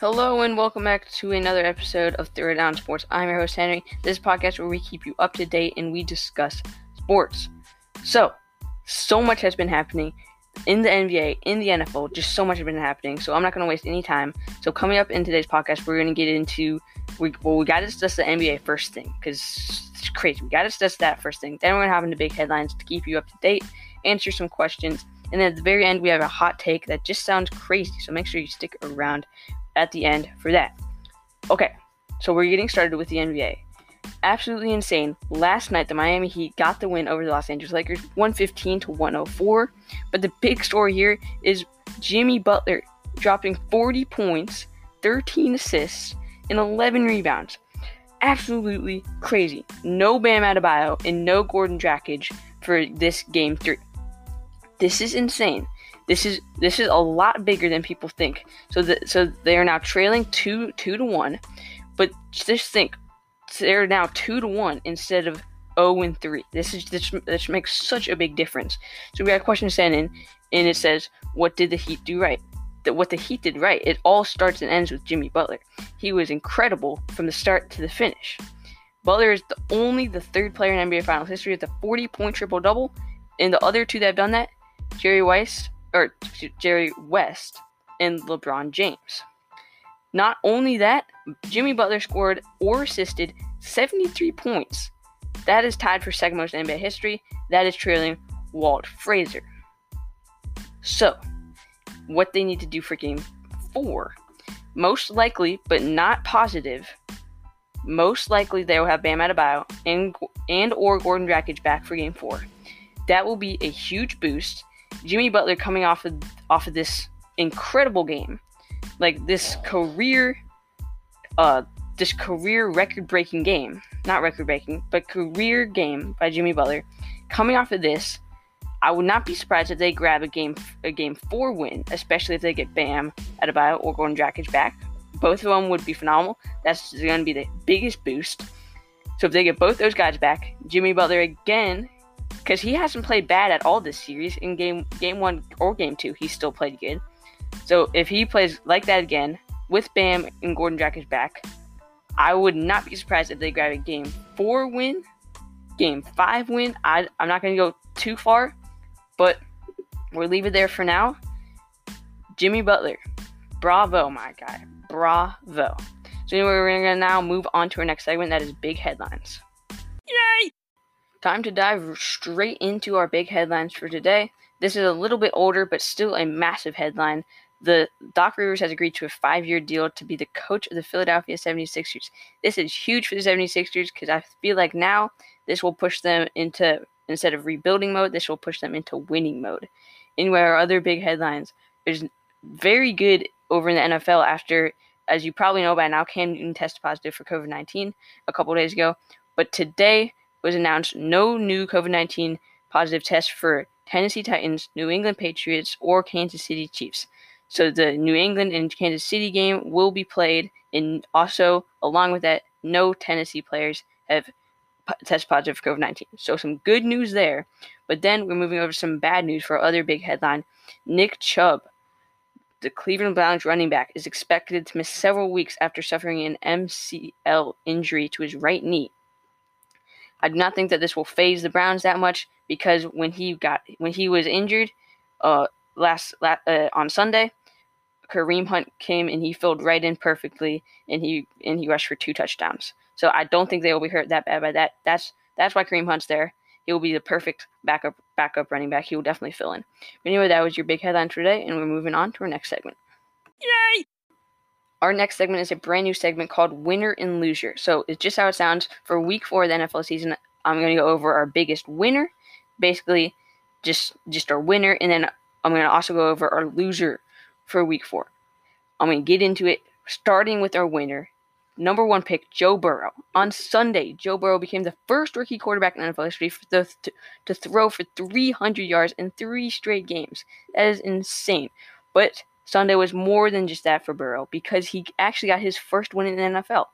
Hello and welcome back to another episode of Throw Down Sports. I'm your host Henry. This podcast where we keep you up to date and we discuss sports. So, so much has been happening in the NBA, in the NFL. Just so much has been happening. So I'm not going to waste any time. So coming up in today's podcast, we're going to get into we well we got to discuss the NBA first thing because it's crazy. We got to discuss that first thing. Then we're going to have into big headlines to keep you up to date, answer some questions, and then at the very end we have a hot take that just sounds crazy. So make sure you stick around at the end for that. Okay, so we're getting started with the NBA. Absolutely insane. Last night, the Miami Heat got the win over the Los Angeles Lakers, 115 to 104. But the big story here is Jimmy Butler dropping 40 points, 13 assists, and 11 rebounds. Absolutely crazy. No Bam Adebayo and no Goran Dragic for this game three. This is insane. This is this is a lot bigger than people think. So so they are now trailing two two to one, but just think they're now two to one instead of 0 and 3. This is this, this makes such a big difference. So we got a question sent in, and it says, "What did the Heat do right?" That what the Heat did right. It all starts and ends with Jimmy Butler. He was incredible from the start to the finish. Butler is the only the third player in NBA Finals history with a 40 point triple double, and the other two that have done that, Jerry Weiss or Jerry West and LeBron James. Not only that, Jimmy Butler scored or assisted 73 points. That is tied for second most in NBA history. That is trailing Walt Frazier. So, what they need to do for game four, most likely, but not positive, most likely they will have Bam Adebayo and and or Goran Dragic back for game four. That will be a huge boost Jimmy Butler coming off of off of this incredible game, like this career, uh, this career record-breaking game, not record-breaking, but career game by Jimmy Butler. Coming off of this, I would not be surprised if they grab a game a game four win, especially if they get Bam Adebayo or Goran Dragic back. Both of them would be phenomenal. That's going to be the biggest boost. So if they get both those guys back, Jimmy Butler again because he hasn't played bad at all this series in game game one or game two. He still played good. So if he plays like that again with Bam and Goran Dragic back, I would not be surprised if they grab a game four win, game five win. I, I'm not going to go too far, but we'll leave it there for now. Jimmy Butler, bravo, my guy, bravo. So anyway, we're going to now move on to our next segment. That is big headlines. Yay! Time to dive straight into our big headlines for today. This is a little bit older, but still a massive headline. The Doc Rivers has agreed to a five-year deal to be the coach of the Philadelphia 76ers. This is huge for the 76ers because I feel like now this will push them into instead of rebuilding mode, this will push them into winning mode. Anyway, our other big headlines. There's very good over in the NFL after, as you probably know by now, Cam Newton tested positive for COVID 19 a couple days ago. But today, was announced no new COVID 19 positive tests for Tennessee Titans, New England Patriots, or Kansas City Chiefs. So the New England and Kansas City game will be played, and also, along with that, no Tennessee players have tested positive for COVID 19. So some good news there. But then we're moving over to some bad news for our other big headline. Nick Chubb, the Cleveland Browns running back, is expected to miss several weeks after suffering an MCL injury to his right knee. I do not think that this will faze the Browns that much because when he got when he was injured uh, last uh, on Sunday, Kareem Hunt came and he filled right in perfectly and he and he rushed for two touchdowns. So I don't think they will be hurt that bad by that. That's that's why Kareem Hunt's there. He will be the perfect backup backup running back. He will definitely fill in. But anyway, that was your big headline for today, and we're moving on to our next segment. Yay! Our next segment is a brand new segment called Winner and Loser. So it's just how it sounds. For week four of the NFL season, I'm going to go over our biggest winner, basically just just our winner, and then I'm going to also go over our loser for week four. I'm going to get into it, starting with our winner. Number one pick, Joe Burrow. On Sunday, Joe Burrow became the first rookie quarterback in NFL history to throw for 300 yards in three straight games. That is insane. But Sunday was more than just that for Burrow because he actually got his first win in the NFL.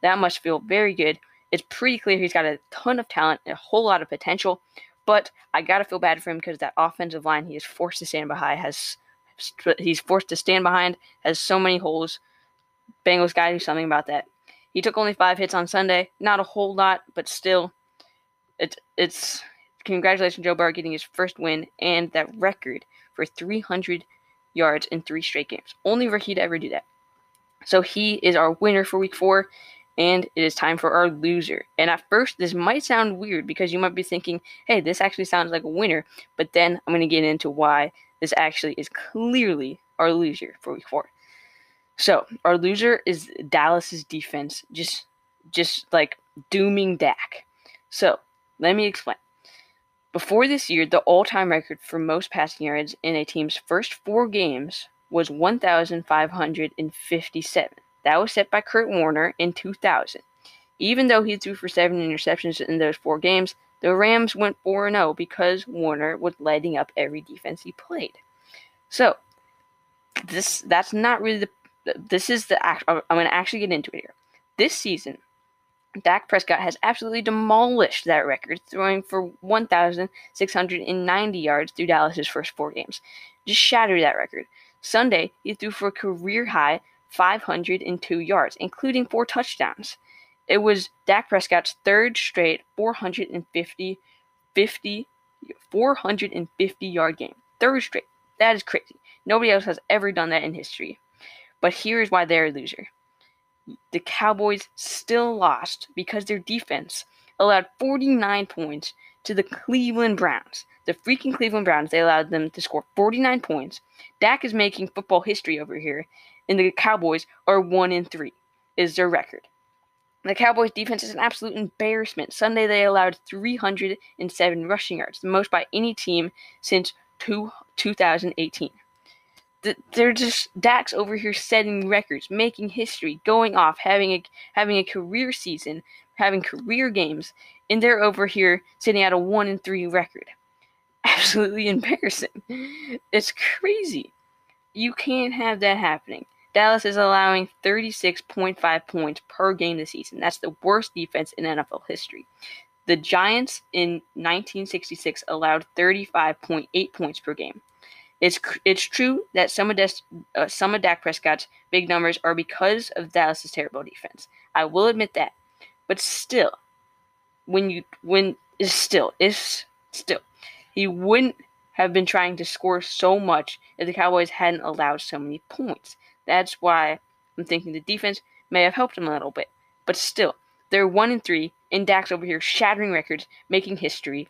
That must feel very good. It's pretty clear he's got a ton of talent, a whole lot of potential, but I gotta feel bad for him because that offensive line he is forced to stand behind has he's forced to stand behind has so many holes. Bengals got to do something about that. He took only five hits on Sunday, not a whole lot, but still, it's it's congratulations Joe Burrow getting his first win and that record for 300 yards in three straight games. Only rookie to ever do that. So he is our winner for Week Four, and it is time for our loser. And at first, this might sound weird because you might be thinking, "Hey, this actually sounds like a winner," but then I'm going to get into why this actually is clearly our loser for Week Four. So our loser is Dallas's defense, just just like dooming Dak. So let me explain. Before this year, the all-time record for most passing yards in a team's first four games was 1,557. That was set by Kurt Warner in 2000. Even though he threw for seven interceptions in those four games, the Rams went 4 0 because Warner was lighting up every defense he played. So, this that's not really the this is the. I'm going to actually get into it here. This season, Dak Prescott has absolutely demolished that record, throwing for 1,690 yards through Dallas's first four games. Just shattered that record. Sunday, he threw for a career high 502 yards, including four touchdowns. It was Dak Prescott's third straight 450, 50, 450 yard game. Third straight. That is crazy. Nobody else has ever done that in history. But here's why they're a loser. The Cowboys still lost because their defense allowed 49 points to the Cleveland Browns. The freaking Cleveland Browns, they allowed them to score 49 points. Dak is making football history over here, and the Cowboys are 1 in 3 is their record. The Cowboys defense is an absolute embarrassment. Sunday they allowed 307 rushing yards, the most by any team since two, 2018 they're just Dak's over here setting records, making history, going off, having a having a career season, having career games, and they're over here sitting at a one and three record. Absolutely embarrassing. It's crazy. You can't have that happening. Dallas is allowing 36.5 points per game this season. That's the worst defense in NFL history. The Giants in 1966 allowed 35.8 points per game. It's it's true that some of Des, uh, some of Dak Prescott's big numbers are because of Dallas's terrible defense. I will admit that, but still, when you when is still is still, he wouldn't have been trying to score so much if the Cowboys hadn't allowed so many points. That's why I'm thinking the defense may have helped him a little bit, but still, they're one and three, and Dak's over here shattering records, making history.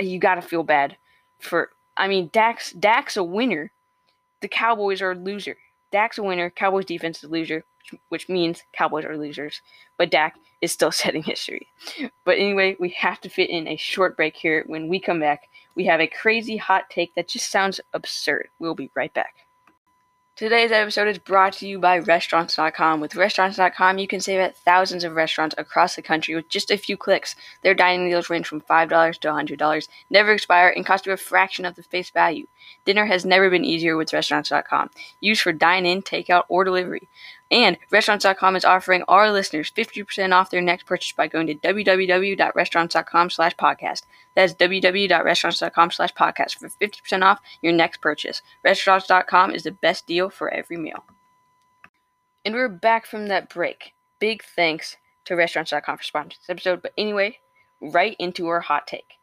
You gotta feel bad for I mean, Dak's Dak's a winner. The Cowboys are a loser. Dak's a winner. Cowboys defense is a loser, which means Cowboys are losers. But Dak is still setting history. But anyway, we have to fit in a short break here. When we come back, we have a crazy hot take that just sounds absurd. We'll be right back. Today's episode is brought to you by Restaurants.com. With Restaurants.com, you can save at thousands of restaurants across the country with just a few clicks. Their dining deals range from $5 to $100, never expire, and cost you a fraction of the face value. Dinner has never been easier with Restaurants.com. Used for dine in, takeout, or delivery. And Restaurants.com is offering our listeners 50% off their next purchase by going to www.restaurants.com slash podcast. That's www.restaurants.com slash podcast for 50% off your next purchase. Restaurants.com is the best deal for every meal. And we're back from that break. Big thanks to Restaurants.com for sponsoring this episode. But anyway, right into our hot take.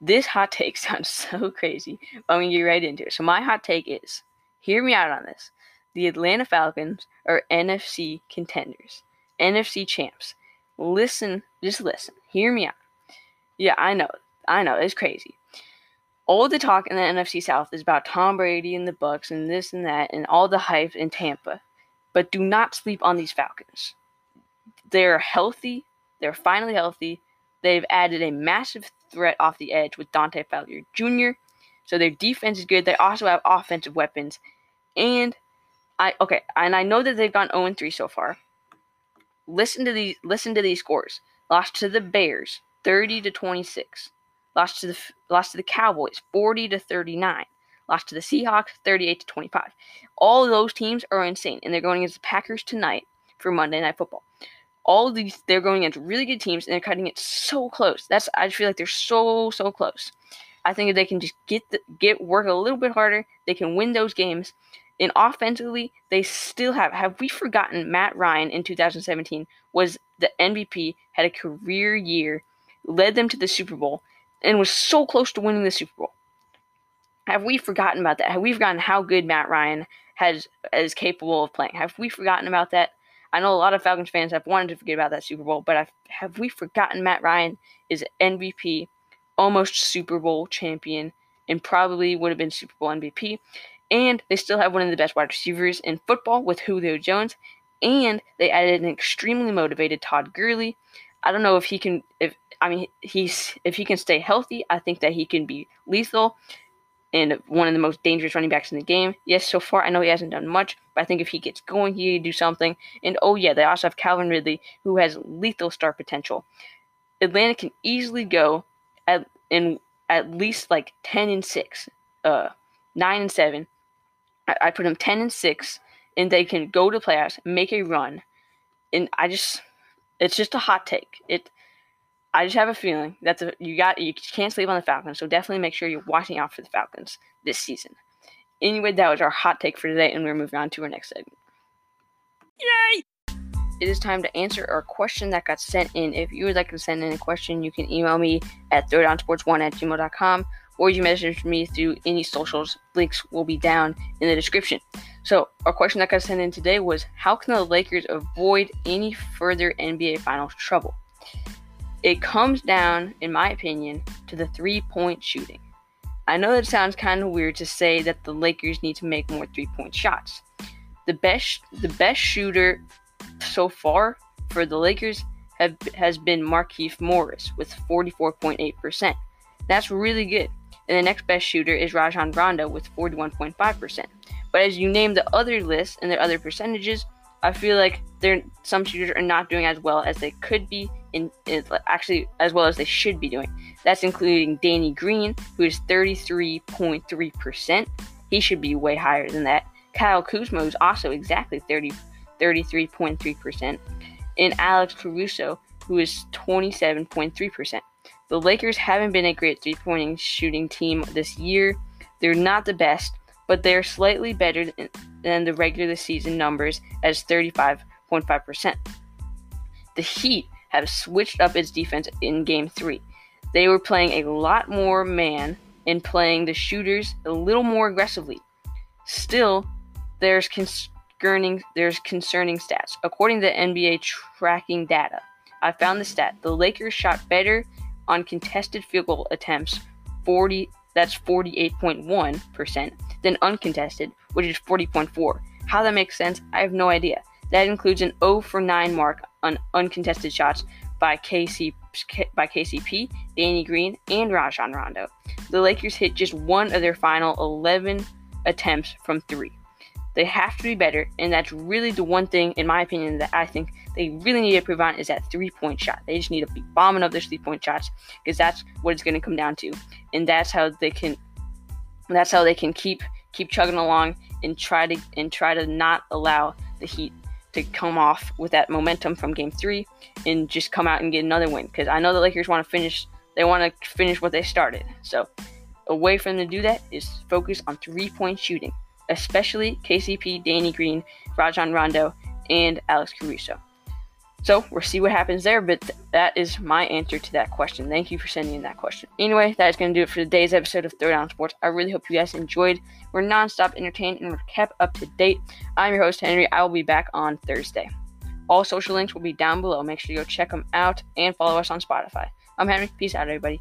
This hot take sounds so crazy, but I'm going to get right into it. So my hot take is, hear me out on this. The Atlanta Falcons are NFC contenders, NFC champs. Listen, just listen. Hear me out. Yeah, I know. I know. It's crazy. All the talk in the NFC South is about Tom Brady and the Bucs and this and that and all the hype in Tampa. But do not sleep on these Falcons. They're healthy. They're finally healthy. They've added a massive threat off the edge with Dante Fowler Jr. So their defense is good. They also have offensive weapons. And I okay, and I know that they've gone 0 3 so far. Listen to these listen to these scores. Lost to the Bears 30 to 26. Lost to the lost to the Cowboys 40 to 39. Lost to the Seahawks 38 to 25. All those teams are insane and they're going against the Packers tonight for Monday Night Football. All these they're going against really good teams and they're cutting it so close. That's I just feel like they're so so close. I think if they can just get the, get work a little bit harder, they can win those games And offensively, they still have. Have we forgotten Matt Ryan in 2017 was the MVP, had a career year, led them to the Super Bowl, and was so close to winning the Super Bowl? Have we forgotten about that? Have we forgotten how good Matt Ryan has is capable of playing? Have we forgotten about that? I know a lot of Falcons fans have wanted to forget about that Super Bowl, but have, have we forgotten Matt Ryan is MVP, almost Super Bowl champion, and probably would have been Super Bowl MVP. And they still have one of the best wide receivers in football with Julio Jones. And they added an extremely motivated Todd Gurley. I don't know if he can if I mean he's if he can stay healthy, I think that he can be lethal and one of the most dangerous running backs in the game. Yes, so far I know he hasn't done much, but I think if he gets going, he can do something. And oh yeah, they also have Calvin Ridley, who has lethal star potential. Atlanta can easily go at in at least like ten and six, uh, nine and seven, I, I put them 10 and 6, and they can go to playoffs, make a run. And I just, it's just a hot take. It, I just have a feeling that a, you got you can't sleep on the Falcons, so definitely make sure you're watching out for the Falcons this season. Anyway, that was our hot take for today, and we're moving on to our next segment. Yay! It is time to answer our question that got sent in. If you would like to send in a question, you can email me at throwdownsports1 at gmail.com or you message me through any socials. Links will be down in the description. So, our question that got sent in today was How can the Lakers avoid any further NBA Finals trouble? It comes down, in my opinion, to the three point shooting. I know that sounds kind of weird to say that the Lakers need to make more three point shots. The best, the best shooter so far for the Lakers have, has been Markieff Morris with 44.8%. That's really good and the next best shooter is Rajon Rondo with 41.5%. But as you name the other lists and their other percentages, I feel like some shooters are not doing as well as they could be, in, actually as well as they should be doing. That's including Danny Green, who is 33.3%. He should be way higher than that. Kyle Kuzma is also exactly 30, 33.3%, and Alex Caruso, who is 27.3%. The Lakers haven't been a great three point shooting team this year. They're not the best, but they're slightly better than the regular season numbers as 35.5%. The Heat have switched up its defense in game three. They were playing a lot more man and playing the shooters a little more aggressively. Still, there's concerning there's concerning stats. According to NBA tracking data, I found the stat: the Lakers shot better on contested field goal attempts 40 that's 48.1% than uncontested, which is 40.4. How that makes sense, I have no idea. That includes an 0 for 9 mark on uncontested shots by KC by KCP, Danny Green, and Rajon Rondo. The Lakers hit just one of their final 11 attempts from 3. They have to be better, and that's really the one thing, in my opinion, that I think they really need to improve on is that three point shot. They just need to be bombing up their three point shots because that's what it's going to come down to, and that's how they can. That's how they can keep keep chugging along and try to and try to not allow the Heat to come off with that momentum from Game Three and just come out and get another win. Because I know the Lakers want to finish. They want to finish what they started. So a way for them to do that is focus on three point shooting especially KCP, Danny Green, Rajon Rondo, and Alex Caruso. So we'll see what happens there, but th- that is my answer to that question. Thank you for sending in that question. Anyway, that is going to do it for today's episode of Throwdown Sports. I really hope you guys enjoyed. We're nonstop entertained and we're kept up to date. I'm your host, Henry. I will be back on Thursday. All social links will be down below. Make sure you go check them out and follow us on Spotify. I'm Henry. Peace out, everybody.